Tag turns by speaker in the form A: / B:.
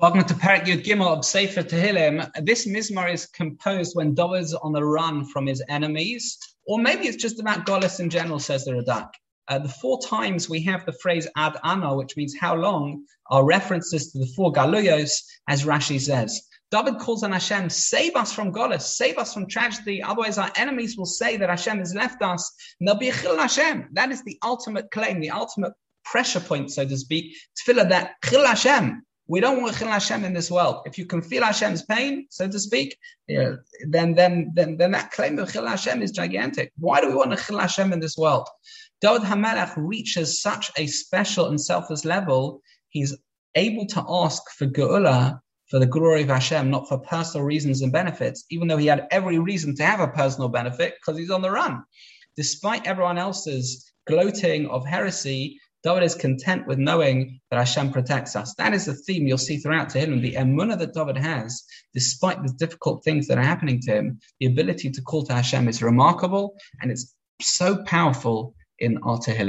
A: Welcome to Yud Gimel of Sefer Tehillim. This mizmor is composed when David's on the run from his enemies, or maybe it's just about Golis in general, says the Radak. Uh, the four times we have the phrase ad ano, which means how long, are references to the four galuyos, as Rashi says. David calls on Hashem, save us from Golis, save us from tragedy. Otherwise, our enemies will say that Hashem has left us. They'll Hashem. That is the ultimate claim, the ultimate pressure point, so to speak. Tefillah that Chil Hashem. We don't want Chil Hashem in this world. If you can feel Hashem's pain, so to speak, then, then, then, then that claim of Chil Hashem is gigantic. Why do we want a Chil Hashem in this world? David Hamelech reaches such a special and selfless level, he's able to ask for Geula, for the glory of Hashem, not for personal reasons and benefits, even though he had every reason to have a personal benefit because he's on the run. Despite everyone else's gloating of heresy, David is content with knowing that Hashem protects us. That is the theme you'll see throughout Tehillim. The emunah that David has, despite the difficult things that are happening to him, the ability to call to Hashem is remarkable and it's so powerful in our Tehillim.